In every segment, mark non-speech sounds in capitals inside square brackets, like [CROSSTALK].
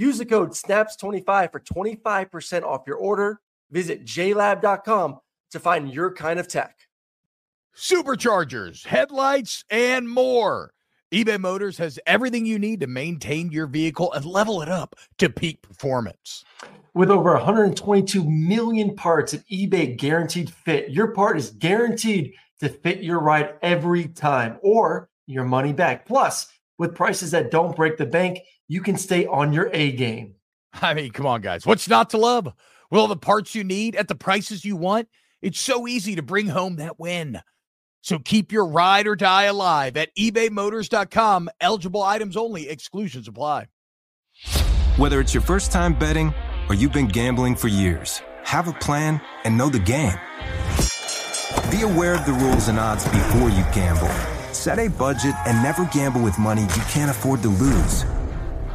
Use the code SNAPS25 for 25% off your order. Visit jlab.com to find your kind of tech. Superchargers, headlights, and more. eBay Motors has everything you need to maintain your vehicle and level it up to peak performance. With over 122 million parts at eBay Guaranteed Fit, your part is guaranteed to fit your ride every time or your money back. Plus, with prices that don't break the bank, you can stay on your A game. [LAUGHS] I mean, come on, guys. What's not to love? With all the parts you need at the prices you want, it's so easy to bring home that win. So keep your ride or die alive at ebaymotors.com. Eligible items only, exclusions apply. Whether it's your first time betting or you've been gambling for years, have a plan and know the game. Be aware of the rules and odds before you gamble. Set a budget and never gamble with money you can't afford to lose.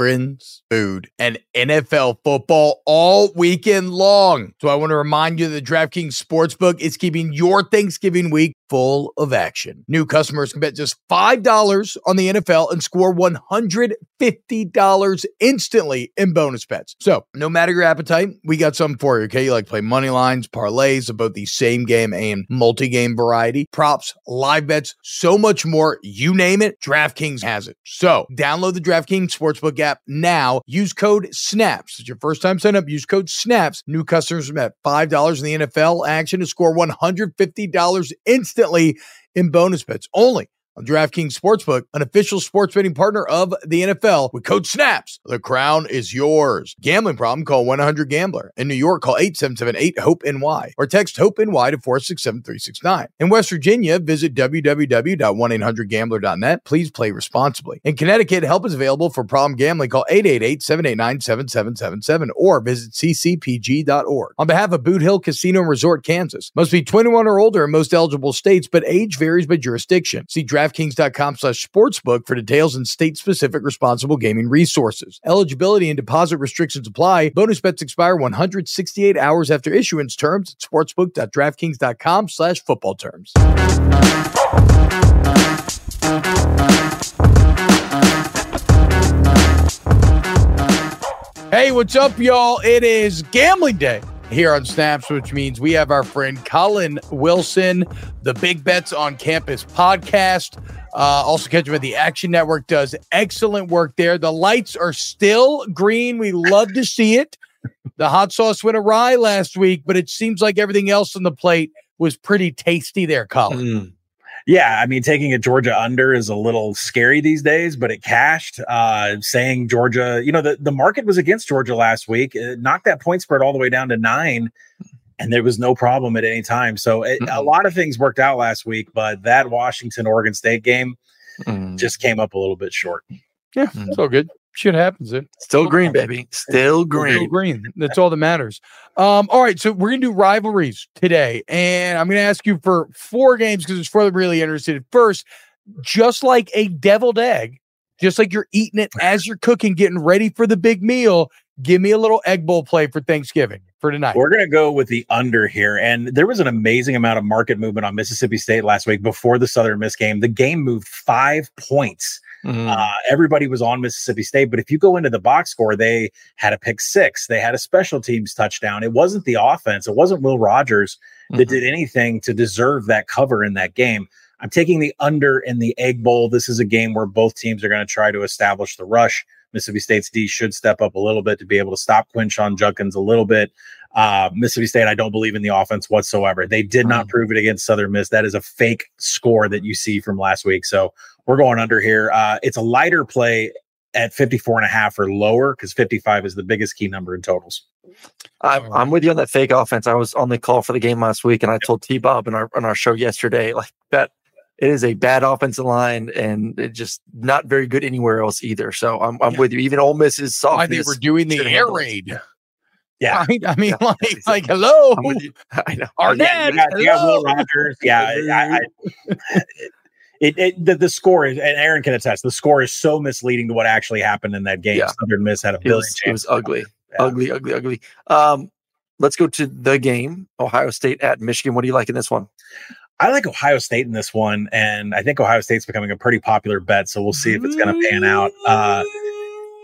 friends, food, and NFL football all weekend long. So I want to remind you that DraftKings Sportsbook is keeping your Thanksgiving week full of action. New customers can bet just $5 on the NFL and score $150 instantly in bonus bets. So, no matter your appetite, we got something for you, okay? You like play money lines, parlays about the same game and multi game variety, props, live bets, so much more. You name it, DraftKings has it. So, download the DraftKings Sportsbook app now. Use code SNAPS. It's your first time sign up. Use code SNAPS. New customers bet $5 in the NFL action to score $150 instantly instantly in bonus bets only on DraftKings Sportsbook, an official sports betting partner of the NFL. With code SNAPS, the crown is yours. Gambling problem? Call 1-800-GAMBLER. In New York, call 877-8-HOPE-NY or text HOPE-NY to 467-369. In West Virginia, visit www.1800gambler.net. Please play responsibly. In Connecticut, help is available for problem gambling. Call 888-789-7777 or visit ccpg.org. On behalf of Boot Hill Casino and Resort, Kansas, must be 21 or older in most eligible states, but age varies by jurisdiction. See DraftKings.com slash sportsbook for details and state-specific responsible gaming resources. Eligibility and deposit restrictions apply. Bonus bets expire 168 hours after issuance terms at sportsbook.draftkings.com slash football terms. Hey, what's up, y'all? It is gambling day here on Snaps, which means we have our friend Collin Wilson, the Big Bets on Campus podcast. Uh, also, catch him at the Action Network, does excellent work there. The lights are still green. We love to see it. The hot sauce went awry last week, but it seems like everything else on the plate was pretty tasty there, Collin. Mm. Yeah, I mean, taking a Georgia under is a little scary these days, but it cashed. Uh, saying Georgia, you know, the, the market was against Georgia last week, it knocked that point spread all the way down to nine, and there was no problem at any time. So it, mm-hmm. a lot of things worked out last week, but that Washington Oregon State game mm-hmm. just came up a little bit short. Yeah, mm-hmm. it's all good shit happens. It still green, baby. Still green. Still green. That's all that matters. Um, all right, so we're gonna do rivalries today, and I'm gonna ask you for four games because it's for the really interested. First, just like a deviled egg, just like you're eating it as you're cooking, getting ready for the big meal. Give me a little egg bowl play for Thanksgiving for tonight. We're going to go with the under here. And there was an amazing amount of market movement on Mississippi State last week before the Southern Miss game. The game moved five points Mm-hmm. Uh, everybody was on Mississippi State, but if you go into the box score, they had a pick six, they had a special teams touchdown. It wasn't the offense, it wasn't Will Rogers that mm-hmm. did anything to deserve that cover in that game. I'm taking the under in the Egg Bowl. This is a game where both teams are going to try to establish the rush. Mississippi State's D should step up a little bit to be able to stop Quinshon Judkins a little bit. Uh, Mississippi State, I don't believe in the offense whatsoever. They did not Mm. prove it against Southern Miss. That is a fake score that you see from last week. So we're going under here. Uh, it's a lighter play at 54 and a half or lower because 55 is the biggest key number in totals. I'm, I'm with you on that fake offense. I was on the call for the game last week, and I told T Bob in our on our show yesterday, like that it is a bad offensive line, and it just not very good anywhere else either. So I'm I'm with you. Even Ole Miss's Why they were doing the air raid. Yeah. [LAUGHS] Right? I mean, Yeah, like, [LAUGHS] like, hello, I'm with you. [LAUGHS] I know. Arnett. yeah, you got Will hello. Rogers. Yeah, I, I, it, it the, the score is, and Aaron can attest, the score is so misleading to what actually happened in that game. Yeah. Southern Miss had a It billion was, it was ugly, Yeah. ugly, ugly, ugly. Um, let's go to the game. Ohio State at Michigan. What do you like in this one? I like Ohio State in this one, and I think Ohio State's becoming a pretty popular bet. So we'll see if it's going to pan out. Uh,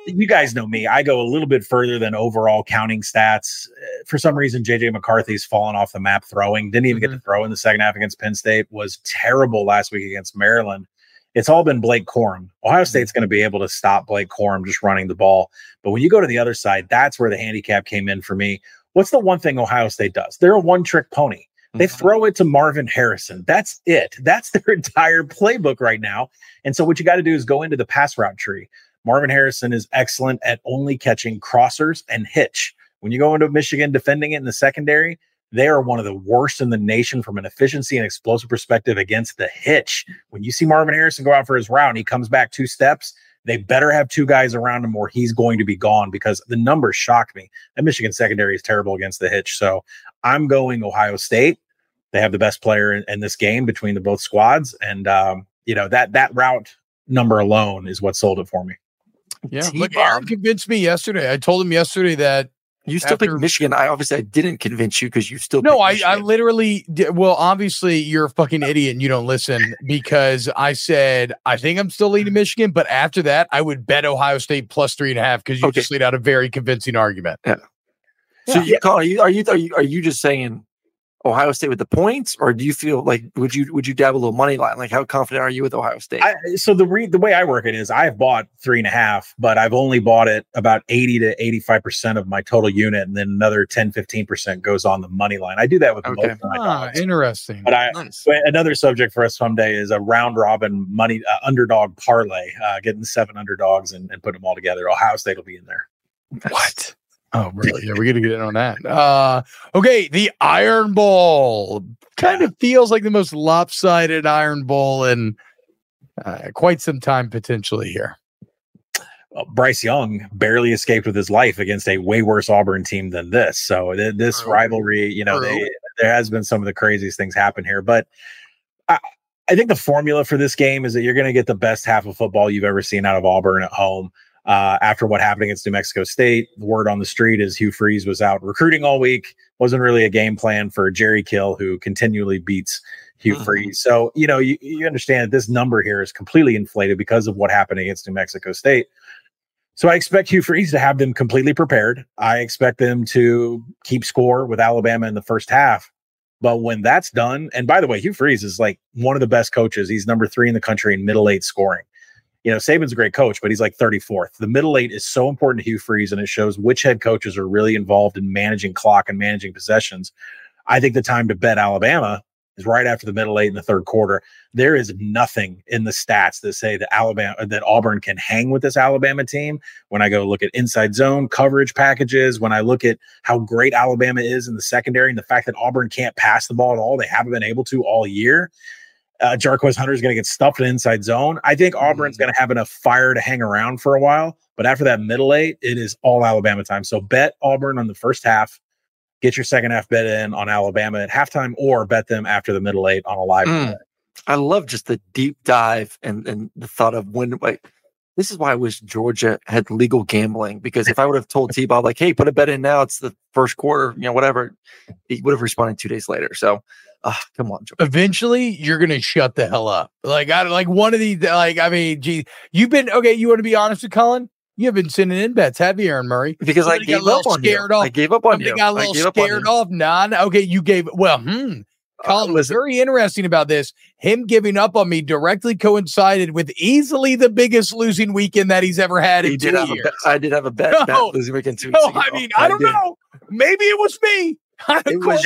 you guys know me. I go a little bit further than overall counting stats. Uh, For some reason, JJ McCarthy's fallen off the map throwing. Didn't even get to throw in the second half against Penn State. Was terrible last week against Maryland. It's all been Blake Corum. Ohio State's going to be able to stop Blake Corum just running the ball. But when you go to the other side, that's where the handicap came in for me. What's the one thing Ohio State does? They're a one trick pony. They mm-hmm. throw it to Marvin Harrison. That's it. That's [LAUGHS] their entire playbook right now. And so what you got to do is go into the pass route tree. Marvin Harrison is excellent at only catching crossers and hitch. When you go into Michigan defending it in the secondary, they are one of the worst in the nation from an efficiency and explosive perspective against the hitch. When you see Marvin Harrison go out for his route and he comes back two steps, they better have two guys around him or he's going to be gone because the numbers shocked me. That Michigan secondary is terrible against the hitch. So I'm going Ohio State. They have the best player in, in this game between the both squads, and um, you know that that route number alone is what sold it for me. Yeah, T-Bob. look, Aaron convinced me yesterday. I told him yesterday that You still After- pick Michigan. I obviously I didn't convince you because you still no, I, I literally di- well, obviously you're a fucking idiot and you don't listen because I said I think I'm still leading Michigan, but after that I would bet Ohio State plus three and a half because you Okay. just laid out a very convincing argument. Yeah. So you call are you are you are you are you just saying Ohio State with the points, or do you feel like would you would you dab a little money line? Like how confident are you with Ohio State? I, so the re- the way I work it is I've bought three and a half, but I've only bought it about 80 to 85 percent of my total unit, and then another 10 15 percent goes on the money line. I do that with Okay. most of my Ah, dogs. interesting. But I, nice. But another subject for us someday is a round robin money uh, underdog parlay, uh, getting seven underdogs and, and putting them all together. Ohio State will be in there. What? Oh, really? Yeah, we got to get in on that. Uh, okay, the Iron Bowl kind of feels like the most lopsided Iron Bowl in uh, quite some time potentially here. Uh, Bryce Young barely escaped with his life against a way worse Auburn team than this. So th- this rivalry, you know, they, there has been some of the craziest things happen here. But I, I think the formula for this game is that you're going to get the best half of football you've ever seen out of Auburn at home. Uh, after what happened against New Mexico State, the word on the street is Hugh Freeze was out recruiting all week. Wasn't really a game plan for Jerry Kill, who continually beats Hugh Mhm. Freeze. So, you know, you, you understand that this number here is completely inflated because of what happened against New Mexico State. So I expect Hugh Freeze to have them completely prepared. I expect them to keep score with Alabama in the first half. But when that's done, and by the way, Hugh Freeze is like one of the best coaches. He's number three in the country in middle eight scoring. You know, Saban's a great coach, but he's like 34th. The middle eight is so important to Hugh Freeze, and it shows which head coaches are really involved in managing clock and managing possessions. I think the time to bet Alabama is right after the middle eight in the third quarter. There is nothing in the stats that say that Alabama uh, that Auburn can hang with this Alabama team. When I go look at inside zone coverage packages, when I look at how great Alabama is in the secondary and the fact that Auburn can't pass the ball at all, they haven't been able to all year. Uh, Jarquez Hunter is going to get stuffed in inside zone. I think Auburn's going to have enough fire to hang around for a while, but after that middle eight, it is all Alabama time. So bet Auburn on the first half. Get your second half bet in on Alabama at halftime, or bet them after the middle eight on a live. Mm. I love just the deep dive and and the thought of when like this is why I wish Georgia had legal gambling because if I would have told [LAUGHS] T Bob like, hey, put a bet in now, it's the first quarter, you know, whatever, he would have responded two days later. So uh, come on. Eventually, you're gonna shut the hell up. Like I like one of these. Like I mean, gee, you've been okay. You want to be honest with Collin? You have been sending in bets, have you, Aaron Murray? Because I Somebody gave up on scared you. off. I gave up on Somebody you. got a little gave up on scared you. off. Nah, okay, you gave well. Hmm. Collin was very interesting about this. Him giving up on me directly coincided with easily the biggest losing weekend that he's ever had in He two did have a years. bet- I did have a bet. [LAUGHS] No. bet losing weekend two no. I mean, I don't did. know. Maybe it was me. [LAUGHS] It was.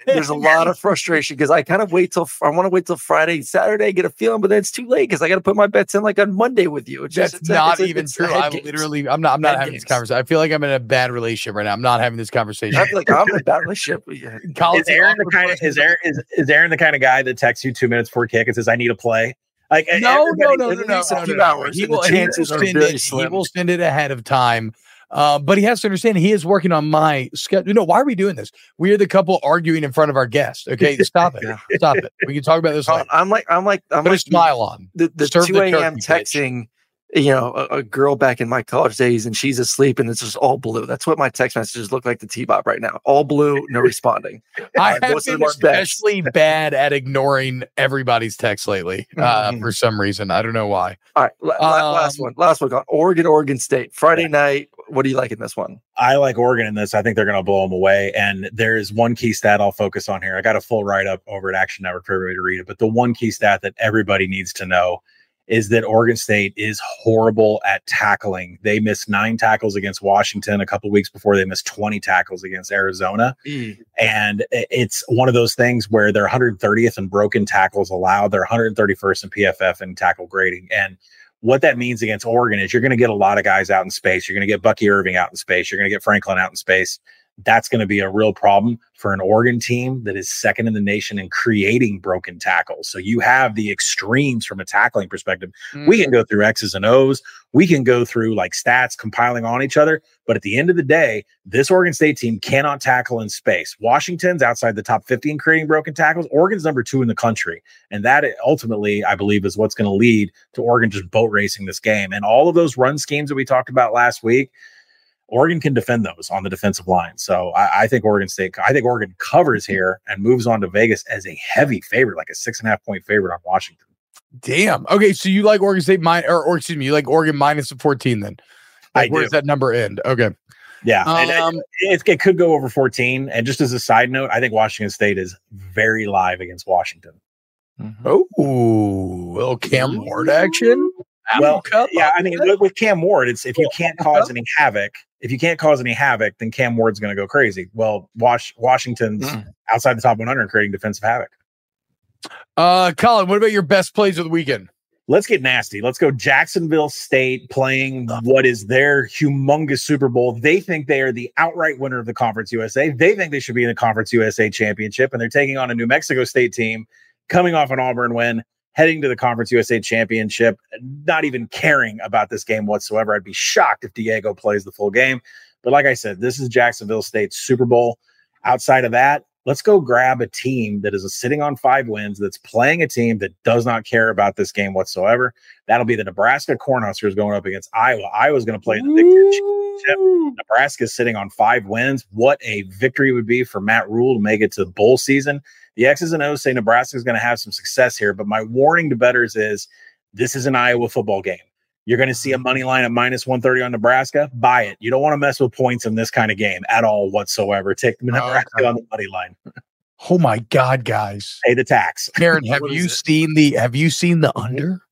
[LAUGHS] There's a lot of frustration because I kind of wait till I want to wait till Friday, Saturday, get a feeling, but then it's too late because I got to put my bets in like on Monday with you. It's That's just, it's a- not it's a- even it's true. head I games. literally, I'm not. I'm not Head having this conversation. I feel like I'm in a bad relationship right now. I'm not having this conversation. I feel like I'm in a bad [LAUGHS] relationship. Yeah. Collin's Is Aaron the kind of is Aaron is, is Aaron the kind of guy that texts you two minutes before kick and says, "I need a play"? Like No, no, everybody- no, no, at no, least a no, few no, no. hours, He and the will, he will chances are send very it. He slim. will send it ahead of time. Uh, but he has to understand he is working on my schedule. No, why are we doing this? We are the couple arguing in front of our guest. Okay, [LAUGHS] stop it. Yeah. Stop it. We can talk about this. I'm later. I'm like I'm like I'm Put a like smile on. the, the Serve 2 a.m. turkey, bitch. texting, you know, a, a girl back in my college days and she's asleep and it's just all blue. That's what my text messages look like to T-Bob right now. All blue, no [LAUGHS] responding. I Uh, have been especially bad at ignoring everybody's text lately [LAUGHS] uh, Mhm. for some reason. I don't know why. All right, la- la- last Um, one. Last one. Oregon, Oregon State. Friday night. What do you like in this one? I like Oregon in this. I think they're going to blow them away. And there's one key stat I'll focus on here. I got a full write up over at Action Network for everybody to read it. But the one key stat that everybody needs to know is that Oregon State is horrible at tackling. They missed nine tackles against Washington a couple weeks before they missed 20 tackles against Arizona. Mm. And it's one of those things where they're 130th in broken tackles allowed. They're 131st in PFF in tackle grading. And what that means against Oregon is you're going to get a lot of guys out in space. You're going to get Bucky Irving out in space. You're going to get Franklin out in space. That's going to be a real problem for an Oregon team that is second in the nation in creating broken tackles. So you have the extremes from a tackling perspective. We can mm-hmm. go through X's and O's. We can go through like stats compiling on each other. But at the end of the day, this Oregon State team cannot tackle in space. Washington's outside the top 50 in creating broken tackles. Oregon's number two in the country. And that eh, ultimately, I believe, is what's going to lead to Oregon just boat racing this game. And all of those run schemes that we talked about last week, Oregon can defend those on the defensive line. So I, I think Oregon State, I think Oregon covers here and moves on to Vegas as a heavy favorite, like a six and a half point favorite on Washington. Damn. Okay, so you like Oregon State minus, or, or excuse me, you like Oregon minus the 14 then? Like, I where do. does that number end? Okay. Yeah. and it- Um, it, it could go over 14. And just as a side note, I think Washington State is very live against Washington. oh, little Cam Ward action. Well, Apple Yeah, I mean, with, with Cam Ward, it's if you can't cause any havoc, if you can't cause any havoc, then Cam Ward's going to go crazy. Well, Wash, Washington's Mm. outside the top 100 creating defensive havoc. Uh, Collin, what about your best plays of the weekend? Let's get nasty. Let's go Jacksonville State playing what is their humongous Super Bowl. They think they are the outright winner of the Conference USA. They think they should be in the Conference USA championship, and they're taking on a New Mexico State team coming off an Auburn win, heading to the Conference USA championship, not even caring about this game whatsoever. I'd be shocked if Diego plays the full game. But like I said, this is Jacksonville State's Super Bowl. Outside of that, let's go grab a team that is sitting on five wins, that's playing a team that does not care about this game whatsoever. That'll be the Nebraska Cornhuskers going up against Iowa. Iowa's going to play in the Big Ten championship. Nebraska's sitting on five wins. What a victory would be for Matt Rhule to make it to the bowl season. The X's and O's say Nebraska's going to have some success here, but my warning to bettors is this is an Iowa football game. You're going to see a money mm-hmm. line at minus 130 on Nebraska. Buy it. You don't want to mess with points in this kind of game at all whatsoever. Take oh, Nebraska okay. on the money line. [LAUGHS] Oh my God, guys. Pay the tax. Karen, have you it? seen the have you seen the under?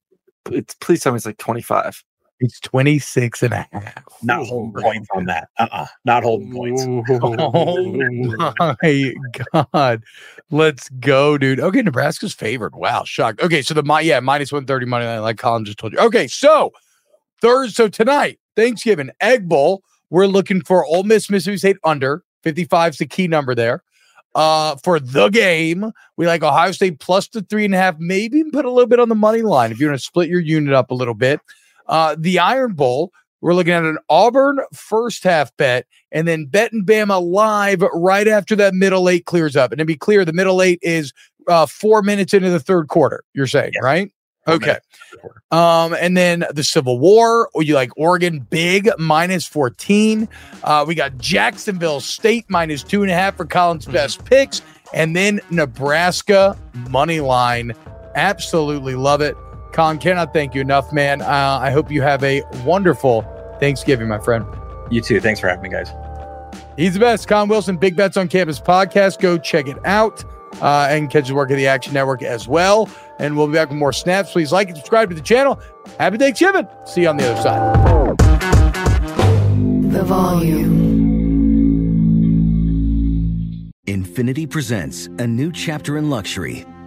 It's, please tell me it's like 25. It's 26 and a half. Not holding points on that. Uh-uh. Not holding points. [LAUGHS] Oh my god. Let's go, dude. Okay, Nebraska's favored. Wow, shocked. Okay, so the my yeah, minus 130 money line, like Collin just told you. Okay, so Thursday, so tonight, Thanksgiving, Egg Bowl. We're looking for Ole Miss, Mississippi State under 55 is the key number there. Uh, for the game, we like Ohio State plus the three and a half, maybe even put a little bit on the money line if you want to split your unit up a little bit. Uh, the Iron Bowl, we're looking at an Auburn first half bet and then bet and Bama live right after that middle eight clears up. And to be clear, the middle eight is uh, four minutes into the third quarter. You're saying, Yes. right? Okay. minutes into the quarter. Um, and then the Civil War, or you like Oregon big minus 14. Uh, we got Jacksonville State minus two and a half for Collins' best picks, and then Nebraska money line. Absolutely love it. Collin, cannot thank you enough, man. Uh, I hope you have a wonderful Thanksgiving, my friend. You too. Thanks for having me, guys. He's the best. Con Wilson, Big Bets on Campus podcast. Go check it out. uh, and catch the work of the Action Network as well. And we'll be back with more snaps. Please like and subscribe to the channel. Happy Thanksgiving. See you on the other side. The volume. Infiniti presents a new chapter in luxury,